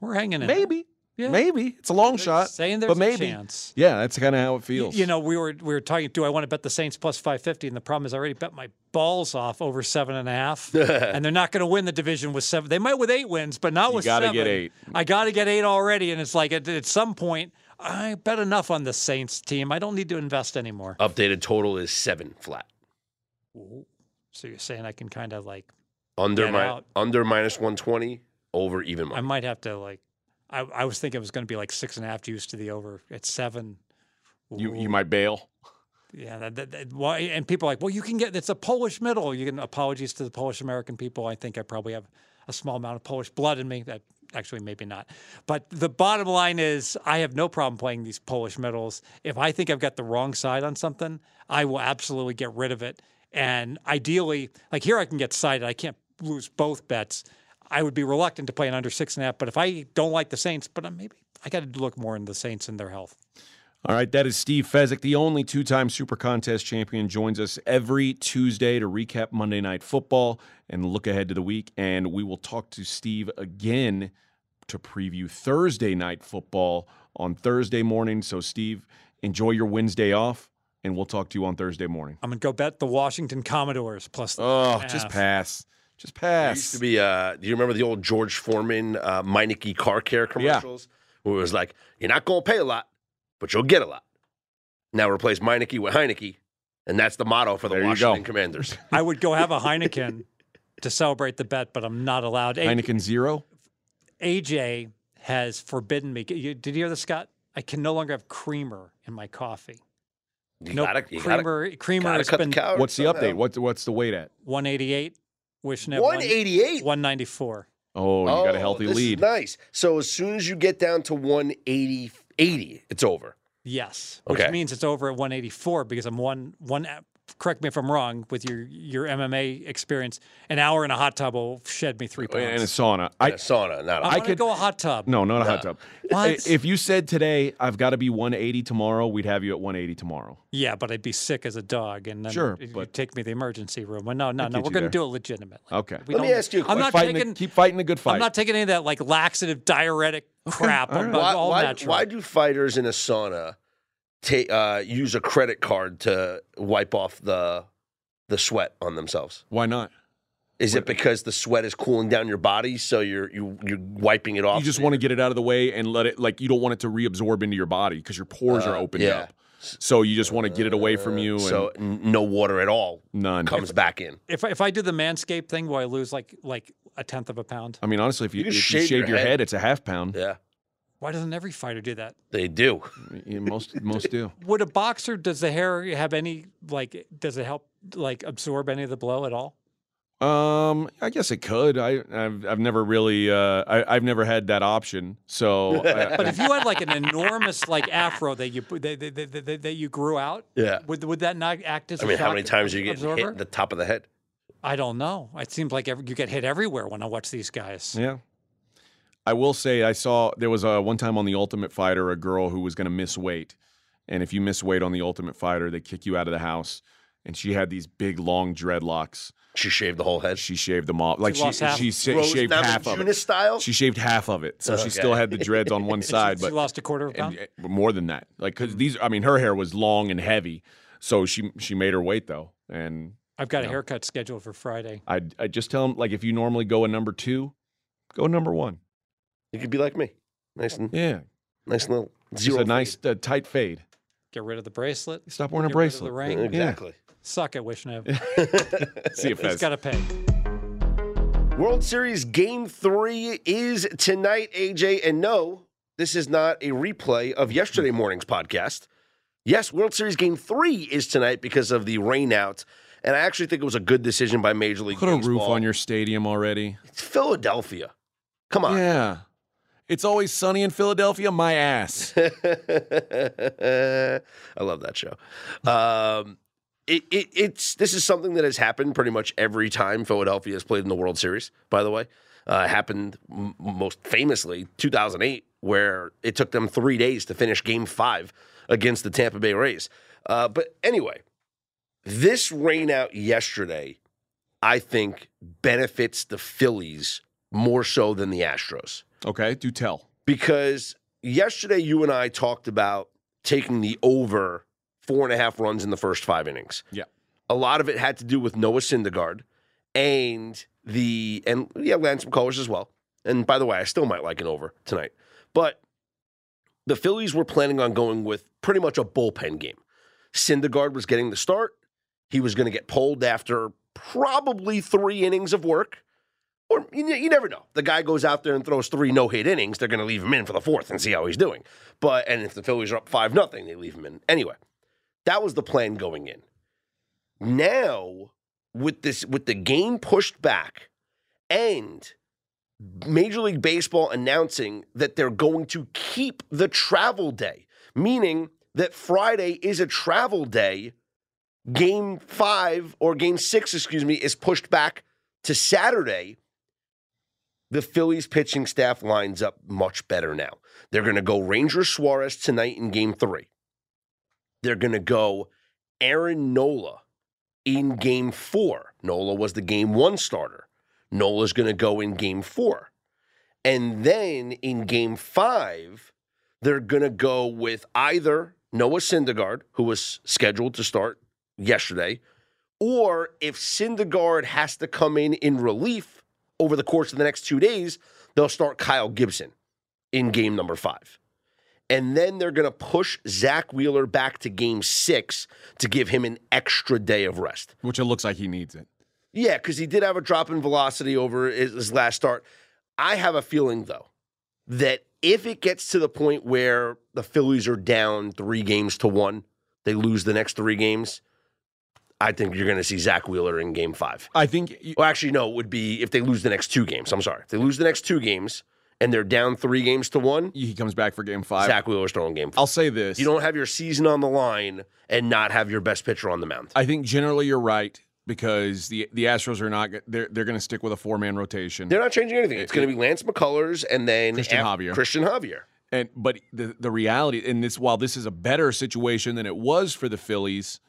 We're hanging in. maybe, Yeah. maybe it's a long shot, saying there's but a maybe. chance. Yeah, that's kind of how it feels. You know, we were we were talking. Do I want to bet the Saints plus five fifty? And the problem is, I already bet my balls off over seven and a half, [LAUGHS] and they're not going to win the division with seven. They might with eight wins, but not You with gotta seven. get eight. I got to get eight already, and it's like at, at some point, I bet enough on the Saints team. I don't need to invest anymore. Updated total is seven flat. So you're saying I can kind of like Under Get my out. under minus 120, over even I might have to like. I, I was thinking it was going to be like six and a half to use to the over at seven. you you might bail. Yeah, that, that, that- why? And people are like, well, you can get it's a Polish middle. You can apologies to the Polish American people. I think I probably have a small amount of Polish blood in me. That actually maybe not. But the bottom line is, I have no problem playing these Polish middles. If I think I've got the wrong side on something, I will absolutely get rid of it. And ideally, like here, I can get sided. I can't lose both bets. I would be reluctant to play an under six and a half. But if I don't like the Saints, but uh, maybe I got to look more in the Saints and their health. All right, that is Steve Fezzik, the only two time Super Contest champion, joins us every Tuesday to recap Monday Night Football and look ahead to the week. And we will talk to Steve again to preview Thursday Night Football on Thursday morning. So, Steve, enjoy your Wednesday off, and we'll talk to you on Thursday morning. I'm gonna go bet the Washington Commodores plus. the Oh, half. just pass. Just There used pass. to be, uh, do you remember the old George Foreman uh, Meineke car care commercials? Where it was like, you're not going to pay a lot, but you'll get a lot. Now replace Meineke with Heineke, And that's the motto for the There Washington. Commanders. [LAUGHS] I would go have a [LAUGHS] Heineken to celebrate the bet, but I'm not allowed. A- Heineken Zero. AJ has forbidden me. You- Did you hear this, Scott? I can no longer have creamer in my coffee. You no gotta, you gotta, creamer. creamer gotta has been the cow. What's the update? What's what's the weight at? 188. Wishnev 188. 194. Oh, you got a healthy oh, this is lead. nice. So as soon as you get down to 180, 80, it's over. Yes, which Okay. means it's over at 184 because I'm one one. Correct me if I'm wrong. With your your MMA experience, an hour in a hot tub will shed me three pounds. And a sauna. I a sauna, not a I, I want to could- go a hot tub. no, not a hot tub. What? If you said today I've got to be 180 tomorrow, we'd have you at 180 tomorrow. Yeah, but I'd be sick as a dog, and then Sure, you'd but- take me to the emergency room. Well, no, no, no. We're going to do it legitimately. Okay. We Let me don't- ask you a I'm not Fighting taking. the, keep fighting the good fight. I'm not taking any of that like laxative diuretic [LAUGHS] crap. all I'm. Why, all why, natural. why do fighters in a sauna ta- uh, use a credit card to wipe off the the sweat on themselves? Why not? Is it because the sweat is cooling down your body, so you're you, you're wiping it off? You just want to get it out of the way and let it like you don't want it to reabsorb into your body because your pores are Uh, opened yeah. up. So you just want to get it away from you and so no water at all none. comes back in. if I- if I do the manscape thing, will I lose like like a tenth of a pound? I mean, honestly, if you, You can if you shave shave your your head. head. it's a half pound. Yeah, Why doesn't every fighter do that? they do. Yeah, most [LAUGHS] most do. Would a boxer does the hair have any like does it help like absorb any of the blow at all? Um, I guess it could. I I've, I've never really uh I, I've never had that option. So I, But if you had like an enormous like afro that you that, that, that, that, that you grew out, Yeah. would would that not act as I a mean, how many times are you getting absorber? hit in the top of the head? I don't know. It seems like every, you get hit everywhere when I watch these guys. yeah. I will say I saw there was a one time on the Ultimate Fighter a girl who was going to miss weight, and if you miss weight on the Ultimate Fighter, they kick you out of the house. And she had these big long dreadlocks. She shaved the whole head. She shaved them off. Like she lost half. she, sa- Rose shaved half of Namajunas it. style. She shaved half of it, so she still had the dreads on one [LAUGHS] side, she but lost a quarter of a and, pound. uh, more than that. Like because these, I mean, her hair was long and heavy, so she she made her weight though. And I've got a no. haircut scheduled for Friday. I I just tell them like if you normally go a number two, go number one. You could be like me, nice and Yeah, nice little just zero. a nice uh, tight fade. Get rid of the bracelet. Stop wearing a Get rid of the bracelet. ring. Exactly. Suck it, Wishnev. [LAUGHS] See you, He's Fez. got to pay. World Series Game Three is tonight, AJ. And no, this is not a replay of yesterday morning's podcast. Yes, World Series Game Three is tonight because of the rain out. And I actually think it was a good decision by Major League Put a roof on your stadium already. It's Philadelphia. Come on. Yeah, it's always sunny in Philadelphia. My ass. [LAUGHS] I love that show. Um, it, it, it's this is something that has happened pretty much every time Philadelphia has played in the World Series. By the way, uh, happened m- most famously 2008, where it took them three days to finish Game Five against the Tampa Bay Rays. Uh, but anyway, this rain out yesterday, I think benefits the Phillies more so than the Astros Okay, do tell. because yesterday you and I talked about taking the over four and a half runs in the first five innings. Yeah. A lot of it had to do with Noah Syndergaard and the and yeah, Lance McCullers as well. And by the way, I still might like an over tonight. But the Phillies were planning on going with pretty much a bullpen game. Syndergaard was getting the start. He was going to get pulled after probably three innings of work. Or you, you never know. The guy goes out there and throws three no hit innings. They're going to leave him in for the fourth and see how he's doing. But and if the Phillies are up five nothing, they leave him in anyway. That was the plan going in. Now with this with the game pushed back and Major League Baseball announcing that they're going to keep the travel day, meaning that Friday is a travel day. Game five or game six, excuse me, is pushed back to Saturday. The Phillies pitching staff lines up much better now. They're going to go Ranger Suarez tonight in game three. They're going to go Aaron Nola in game four. Nola was the game one starter. Nola's going to go in game four. And then in game five, they're going to go with either Noah Syndergaard, who was scheduled to start yesterday, or if Syndergaard has to come in in relief over the course of the next two days, they'll start Kyle Gibson in game number five. And then they're going to push Zack Wheeler back to game six to give him an extra day of rest. which it looks like he needs it. Yeah, because he did have a drop in velocity over his, his last start. I have a feeling, though, that if it gets to the point where the Phillies are down three games to one, they lose the next three games, I think you're going to see Zack Wheeler in game five. I think y- Well, actually, no, it would be if they lose the next two games. I'm sorry. If they lose the next two games and they're down three games to one, he comes back for game five. Zack Wheeler's throwing game five. I'll say this. You don't have your season on the line and not have your best pitcher on the mound. I think generally you're right because the the Astros are not they're they're going to stick with a four man rotation. They're not changing anything. It's going to be Lance McCullers and then Christian af- Javier. Christian Javier. And but the the reality and this while this is a better situation than it was for the Phillies,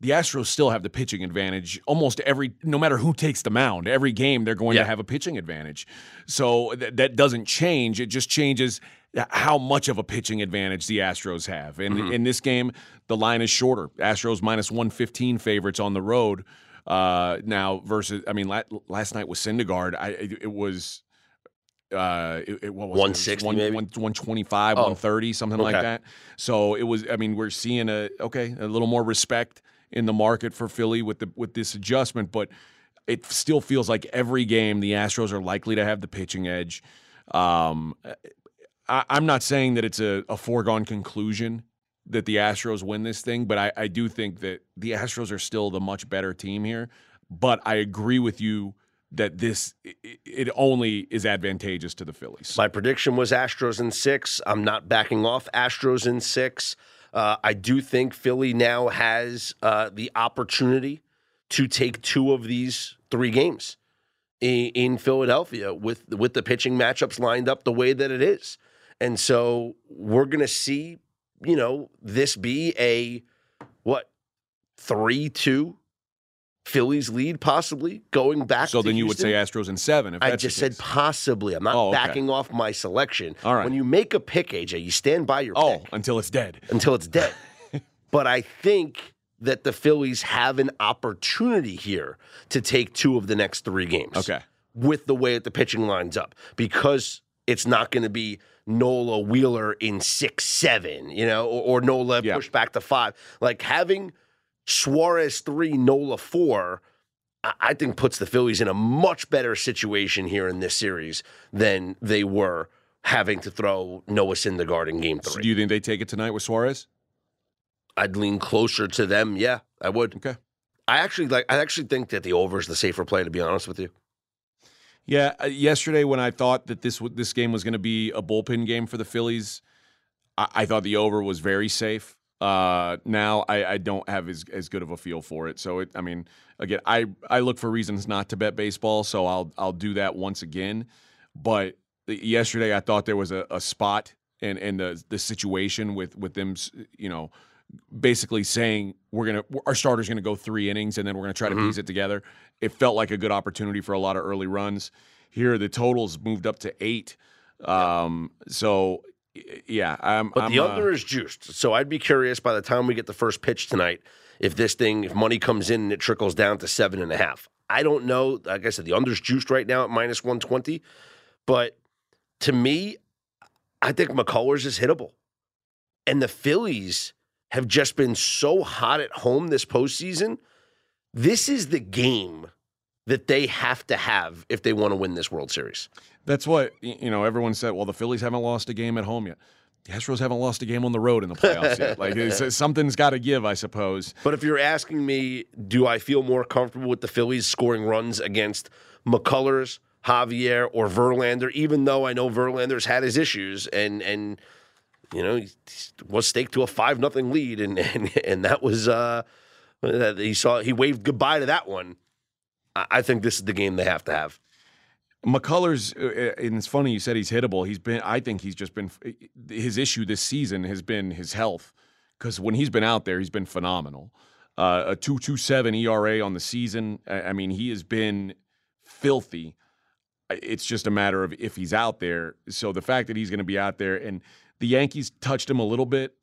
the Astros still have the pitching advantage almost every no matter who takes the mound. Every game they're going Yeah. to have a pitching advantage. So th- that doesn't change. It just changes how much of a pitching advantage the Astros have. And in this game, the line is shorter. Astros minus 115 favorites on the road. Uh, now versus, I mean, la- last night with Syndergaard. I it, it was uh, it, it, what was it? It 160 one, maybe? one- 125, Oh. 130, something like that. So it was. I mean, we're seeing a okay, a little more respect in the market for Philly with the with this adjustment, but it still feels like every game the Astros are likely to have the pitching edge. Um, I, I'm not saying that it's a, a foregone conclusion that the Astros win this thing, but I, I do think that the Astros are still the much better team here. But I agree with you that this it, only is advantageous to the Phillies. My prediction was Astros in six. I'm not backing off Astros in six. Uh, I do think Philly now has uh, the opportunity to take two of these three games in, in Philadelphia with with the pitching matchups lined up the way that it is, and so we're going to see, you know, this be a what three two Phillies lead possibly going back. so then you would say Astros in seven. If I just said possibly. I'm not Oh, okay. backing off my selection. All right. When you make a pick, AJ, you stand by your oh, pick until it's dead. until it's dead. [LAUGHS] but I think that the Phillies have an opportunity here to take two of the next three games. Okay. With the way that the pitching lines up, because it's not going to be Nola Wheeler in six seven, you know, or, or Nola Yeah. pushed back to five. Like having Suarez three, Nola four. I- think puts the Phillies in a much better situation here in this series than they were having to throw Noah Syndergaard in Game So Three. do you think they take it tonight with Suarez? I'd lean closer to them. Yeah, I would. Okay. I actually like. I actually think that the over is the safer play. To be honest with you, Yeah, uh, yesterday when I thought that this this game was going to be a bullpen game for the Phillies, I, I thought the over was very safe. Uh, now I, I don't have as, as good of a feel for it. So it, I mean, again, I, I look for reasons not to bet baseball, so I'll I'll do that once again. But yesterday I thought there was a, a spot and and the the situation with with them, you know, basically saying we're gonna our starter's gonna go three innings and then we're gonna try to Mhm. piece it together. It felt like a good opportunity for a lot of early runs. Here the totals moved up to eight. Um, so yeah, I'm. but I'm, the uh, under is juiced. So I'd be curious by the time we get the first pitch tonight if this thing, if money comes in and it trickles down to seven and a half. I don't know. Like I said, the under's juiced right now at minus one twenty, but to me, I think McCullers is hittable, and the Phillies have just been so hot at home this postseason. This is the game that they have to have if they want to win this World Series. That's what you know. Everyone said, "Well, the Phillies haven't lost a game at home yet. The Astros haven't lost a game on the road in the playoffs yet. Like it's, [LAUGHS] something's got to give, I suppose." But if you're asking me, do I feel more comfortable with the Phillies scoring runs against McCullers, Javier, or Verlander? Even though I know Verlander's had his issues and and you know he was staked to a five nothing lead, and [LAUGHS] and and that was uh that he saw he waved goodbye to that one. I, I think this is the game they have to have. McCullers, uh, and it's funny you said he's hittable. He's been, I think he's just been, his issue this season has been his health because when he's been out there, he's been phenomenal. Uh, a 2.27 ERA on the season. I mean, he has been filthy. It's just a matter of if he's out there. So the fact that he's going to be out there and the Yankees touched him a little bit.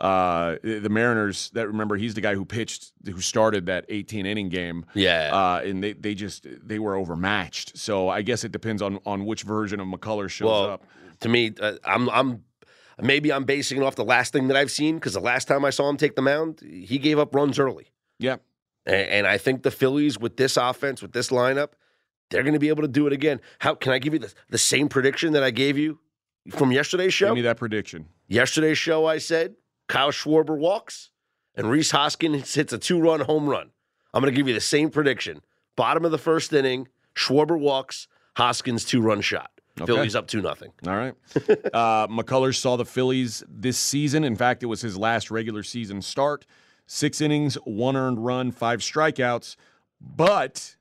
Uh, the Mariners, that remember, he's the guy who pitched, who started that 18 inning game. Yeah. Uh, and they, they just they were overmatched. So I guess it depends on on which version of McCullers shows well, up. to me, uh, I'm I'm maybe I'm basing it off the last thing that I've seen because the last time I saw him take the mound, he gave up runs early. Yeah. And, and I think the Phillies with this offense, with this lineup, they're going to be able to do it again. How can I give you the, the same prediction that I gave you from yesterday's show? Give me that prediction. Yesterday's show, I said Kyle Schwarber walks and Rhys Hoskins hits a two run home run. I'm going to give you the same prediction. Bottom of the first inning, Schwarber walks, Hoskins two run shot. Okay. Phillies up two nothing. All right. [LAUGHS] uh, McCullers saw the Phillies this season. In fact, it was his last regular season start. Six innings, one earned run, five strikeouts, but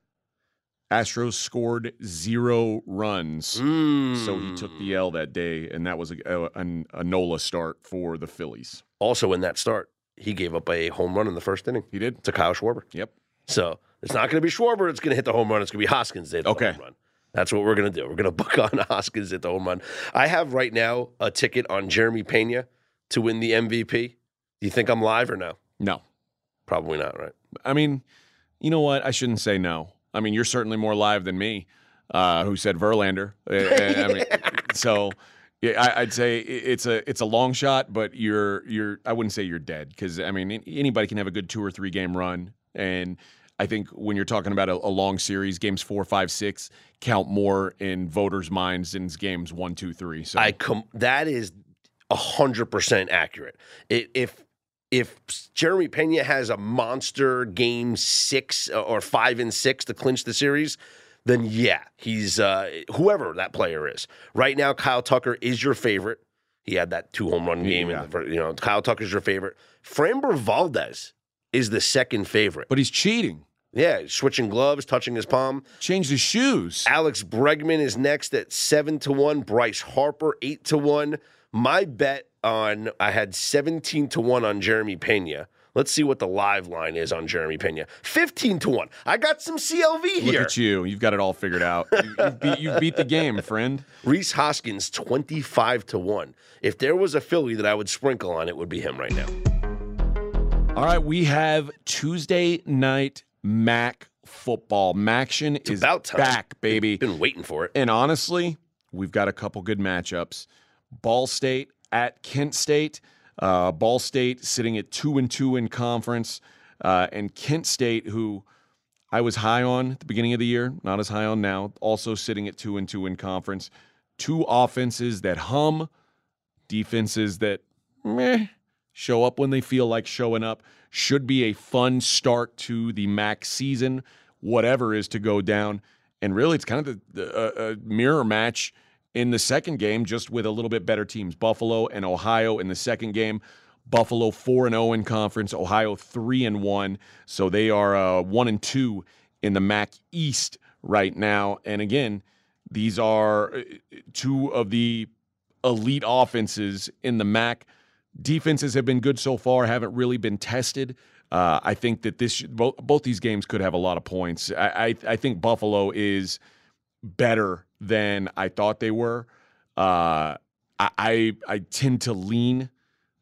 Astros scored zero runs. So he took the L that day, and that was a, a, a Nola start for the Phillies. Also, in that start, he gave up a home run in the first inning He did? to Kyle Schwarber. Yep. So it's not going to be Schwarber. It's going to hit the home run. It's going to be Hoskins hit the Okay. home run. That's what we're going to do. We're going [LAUGHS] to book on Hoskins at the home run. I have right now a ticket on Jeremy Pena to win the MVP. Do you think I'm live or no? No. Probably not, right? I mean, you know what? I shouldn't say no. I mean, you're certainly more live than me, uh, who said Verlander. Uh, I mean, [LAUGHS] so yeah, I, I'd say it's a it's a long shot, but you're you're I wouldn't say you're dead because I mean anybody can have a good two or three game run, and I think when you're talking about a, a long series, games four, five, six count more in voters' minds than games one, two, three. So I com- that is hundred percent accurate. It, if if Jeremy Pena has a monster game six uh, or five and six to clinch the series, then yeah, he's uh, whoever that player is. Right now, Kyle Tucker is your favorite. He had that two home run game. Yeah. In the, you know, Kyle Tucker's your favorite. Framber Valdez is the second favorite. but he's cheating. Yeah, switching gloves, touching his palm. Changed his shoes. Alex Bregman is next at seven to one. Bryce Harper eight to one. My bet on I had seventeen to one on Jeremy Pena. Let's see what the live line is on Jeremy Pena. Fifteen to one. I got some CLV here. Look at you. You've got it all figured out. You, have beat, you beat the game, friend. Rhys Hoskins twenty five to one. If there was a Philly that I would sprinkle on, it would be him right now. All right, we have Tuesday night MAC football. MACtion is about time. back, baby. Been waiting for it. And honestly, we've got a couple good matchups. Ball State at Kent State. Uh, Ball State sitting at two and two in conference, uh, and Kent State, who I was high on at the beginning of the year, not as high on now, also sitting at two and two in conference. Two offenses that hum, defenses that meh, show up when they feel like showing up. Should be a fun start to the MAC season, whatever is to go down. And really, it's kind of the, the uh, mirror match in the second game, just with a little bit better teams. Buffalo and Ohio in the second game. Buffalo four and zero in conference. Ohio three and one. So they are uh, one and two in the MAC East right now. And again, these are uh, two of the elite offenses in the MAC. Defenses have been good so far, haven't really been tested. Uh, I think that this both, both these games could have a lot of points. I, I, I think Buffalo is better than I thought they were. Uh, I, I I tend to lean.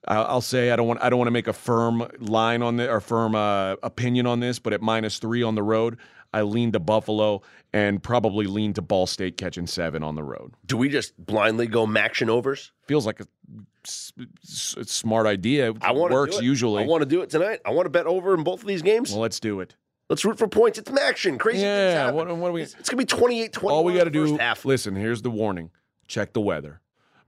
I'll say I don't want I don't want to make a firm line on the or firm uh, opinion on this, but at minus three on the road, I lean to Buffalo and probably lean to Ball State catching seven on the road. Do we just blindly go MACtion overs? Feels like a s- s- smart idea. I want works do it. usually. I want to do it tonight. I want to bet over in both of these games. well, let's do it. Let's root for points. It's MACtion. Crazy things Yeah. happen. What, what do we? It's, it's gonna be 28 20 all we got to do half. listen here's the warning check the weather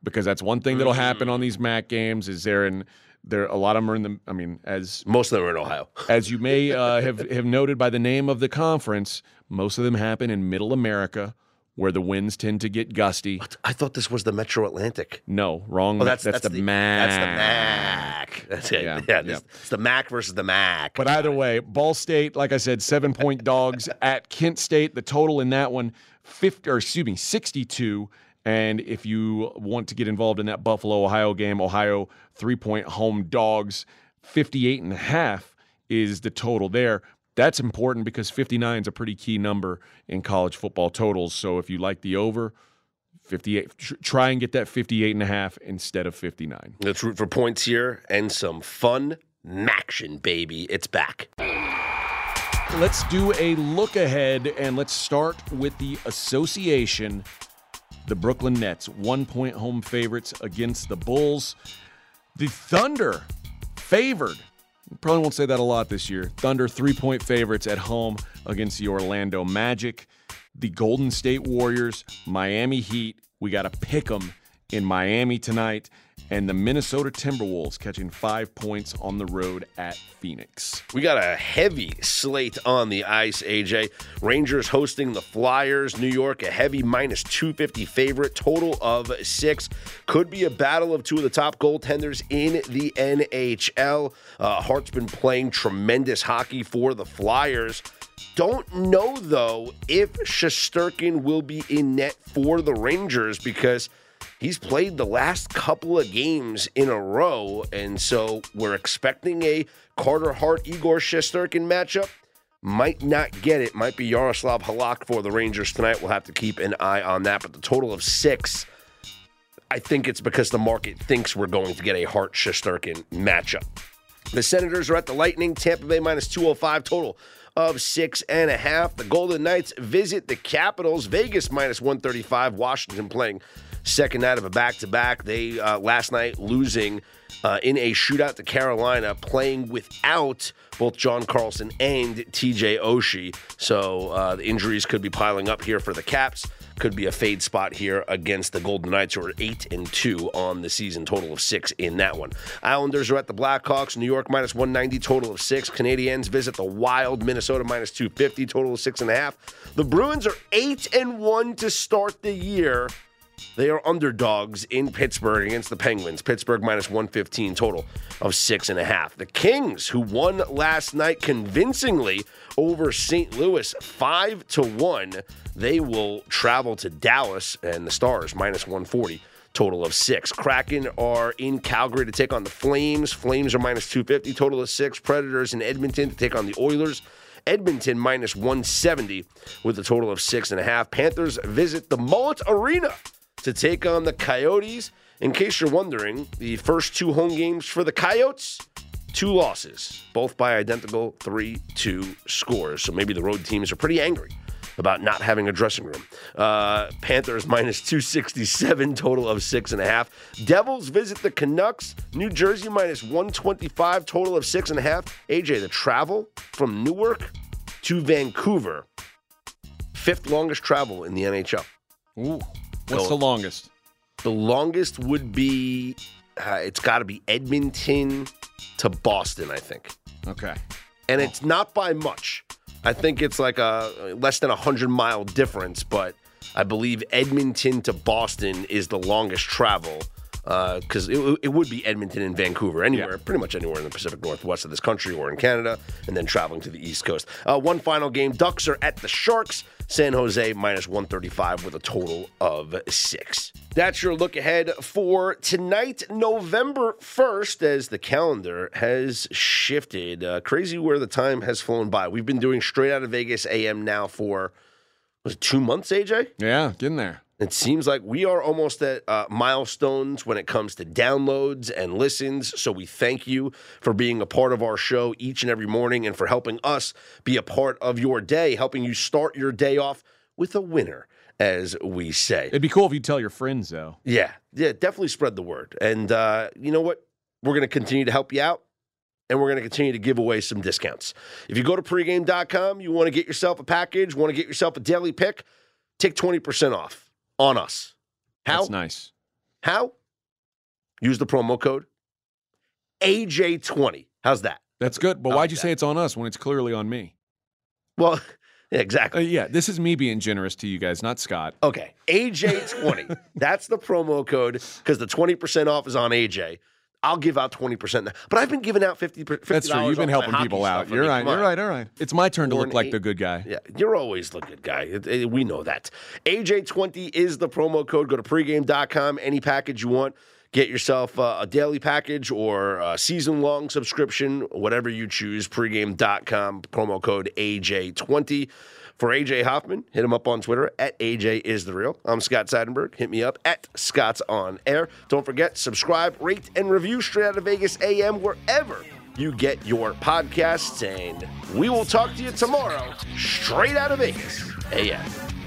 because that's one thing that'll happen on these MAC games is there and there a lot of them are in the i mean as Most of them are in Ohio. [LAUGHS] as you may uh, have have noted by the name of the conference most of them happen in middle america where the winds tend to get gusty I thought this was the Metro Atlantic. no wrong Oh, that's that's, that's the, mac That's the Mac. [LAUGHS] That's it. Yeah, Yeah, yeah. this- it's the Mac versus the Mac. But either way, Ball State, like I said, seven point dogs [LAUGHS] at Kent State. The total in that one, 50, or excuse me, 62. And if you want to get involved in that Buffalo, Ohio game, Ohio three point home dogs, 58 and a half is the total there. That's important because 59 is a pretty key number in college football totals. So if you like the over, 58, try and get that 58 and a half instead of 59. Let's root for points here and some fun MACtion, baby. It's back. Let's do a look ahead and let's start with the association. The Brooklyn Nets, one point home favorites against the Bulls. The Thunder, favored. Probably won't say that a lot this year. Thunder, three point favorites at home against the Orlando Magic. The Golden State Warriors, Miami Heat. We got to pick them in Miami tonight and the Minnesota Timberwolves catching five points on the road at Phoenix. We got a heavy slate on the ice, AJ. Rangers hosting the Flyers. New York, a heavy minus 250 favorite, total of six. Could be a battle of two of the top goaltenders in the NHL. Uh, Hart's been playing tremendous hockey for the Flyers. Don't know, though, if Shesterkin will be in net for the Rangers because he's played the last couple of games in a row. And so we're expecting a Carter Hart Igor Shesterkin matchup. Might not get it. Might be Jaroslav Halak for the Rangers tonight. We'll have to keep an eye on that. But the total of six, I think it's because the market thinks we're going to get a Hart Shesterkin matchup. The Senators are at the Lightning. Tampa Bay minus 205 total of six and a half. The Golden Knights visit the Capitals. Vegas minus 135. Washington playing second night of a back to back. They uh, last night losing uh, in a shootout to Carolina, playing without both John Carlson and TJ Oshie. So uh, the injuries could be piling up here for the Caps. Could be a fade spot here against the Golden Knights, who are eight and two on the season, total of six in that one. Islanders are at the Blackhawks. New York minus 190, total of six. Canadiens visit the Wild. Minnesota minus 250, total of six and a half. The Bruins are eight and one to start the year. They are underdogs in Pittsburgh against the Penguins. Pittsburgh minus 115 total of six and a half. The Kings, who won last night convincingly over St. Louis five to one, they will travel to Dallas and the Stars minus 140 total of six. Kraken are in Calgary to take on the Flames. Flames are minus 250, total of six. Predators in Edmonton to take on the Oilers. Edmonton minus 170 with a total of six and a half. Panthers visit the Mullet Arena to take on the Coyotes. In case you're wondering, the first two home games for the Coyotes, two losses, both by identical 3 2 scores. So maybe the road teams are pretty angry about not having a dressing room. Uh, Panthers minus 267, total of six and a half. Devils visit the Canucks. New Jersey minus 125, total of six and a half. AJ, the travel from Newark to Vancouver, fifth longest travel in the NHL. Ooh. What's the longest? The longest would be, uh, it's got to be Edmonton to Boston, I think. Okay. And it's not by much. I think it's like a less than a hundred mile difference, but I believe Edmonton to Boston is the longest travel because it, it would be Edmonton and Vancouver, anywhere, Yeah. pretty much anywhere in the Pacific Northwest of this country or in Canada, and then traveling to the East Coast. Uh, one final game: Ducks are at the Sharks. San Jose minus 135 with a total of six. That's your look ahead for tonight, November 1st, as the calendar has shifted. Uh, crazy where the time has flown by. We've been doing straight out of Vegas AM now for was it two months, AJ? Yeah, getting there. It seems like we are almost at uh, milestones when it comes to downloads and listens. So we thank you for being a part of our show each and every morning and for helping us be a part of your day, helping you start your day off with a winner, as we say. It'd be cool if you tell your friends, though. Yeah, yeah, definitely spread the word. And uh, you know what? We're going to continue to help you out. And we're going to continue to give away some discounts. If you go to pregame.com, you want to get yourself a package, want to get yourself a daily pick, take 20% off on us. How? That's nice. How? Use the promo code AJ20. How's that? That's good. But why'd you that. say it's on us when it's clearly on me? Well, [LAUGHS] yeah, Uh, exactly. yeah, this is me being generous to you guys, not Scott. Okay, AJ20. [LAUGHS] That's the promo code because the 20% off is on AJ. I'll give out 20%. now. But I've been giving out 50 $50 That's true. You've been helping people out. You're right. You're right. All right. It's my turn to look like eight. the good guy. Yeah, you're always the good guy. It- it- we know that. AJ20 is the promo code. Go to pregame.com. Any package you want. Get yourself uh, a daily package or a season long subscription, whatever you choose. Pregame.com, promo code AJ20. For AJ Hoffman, hit him up on Twitter at AJ is the real. I'm Scott Seidenberg. Hit me up at Scott's on air. Don't forget, subscribe, rate, and review straight out of Vegas AM wherever you get your podcasts. And we will talk to you tomorrow, straight out of Vegas AM.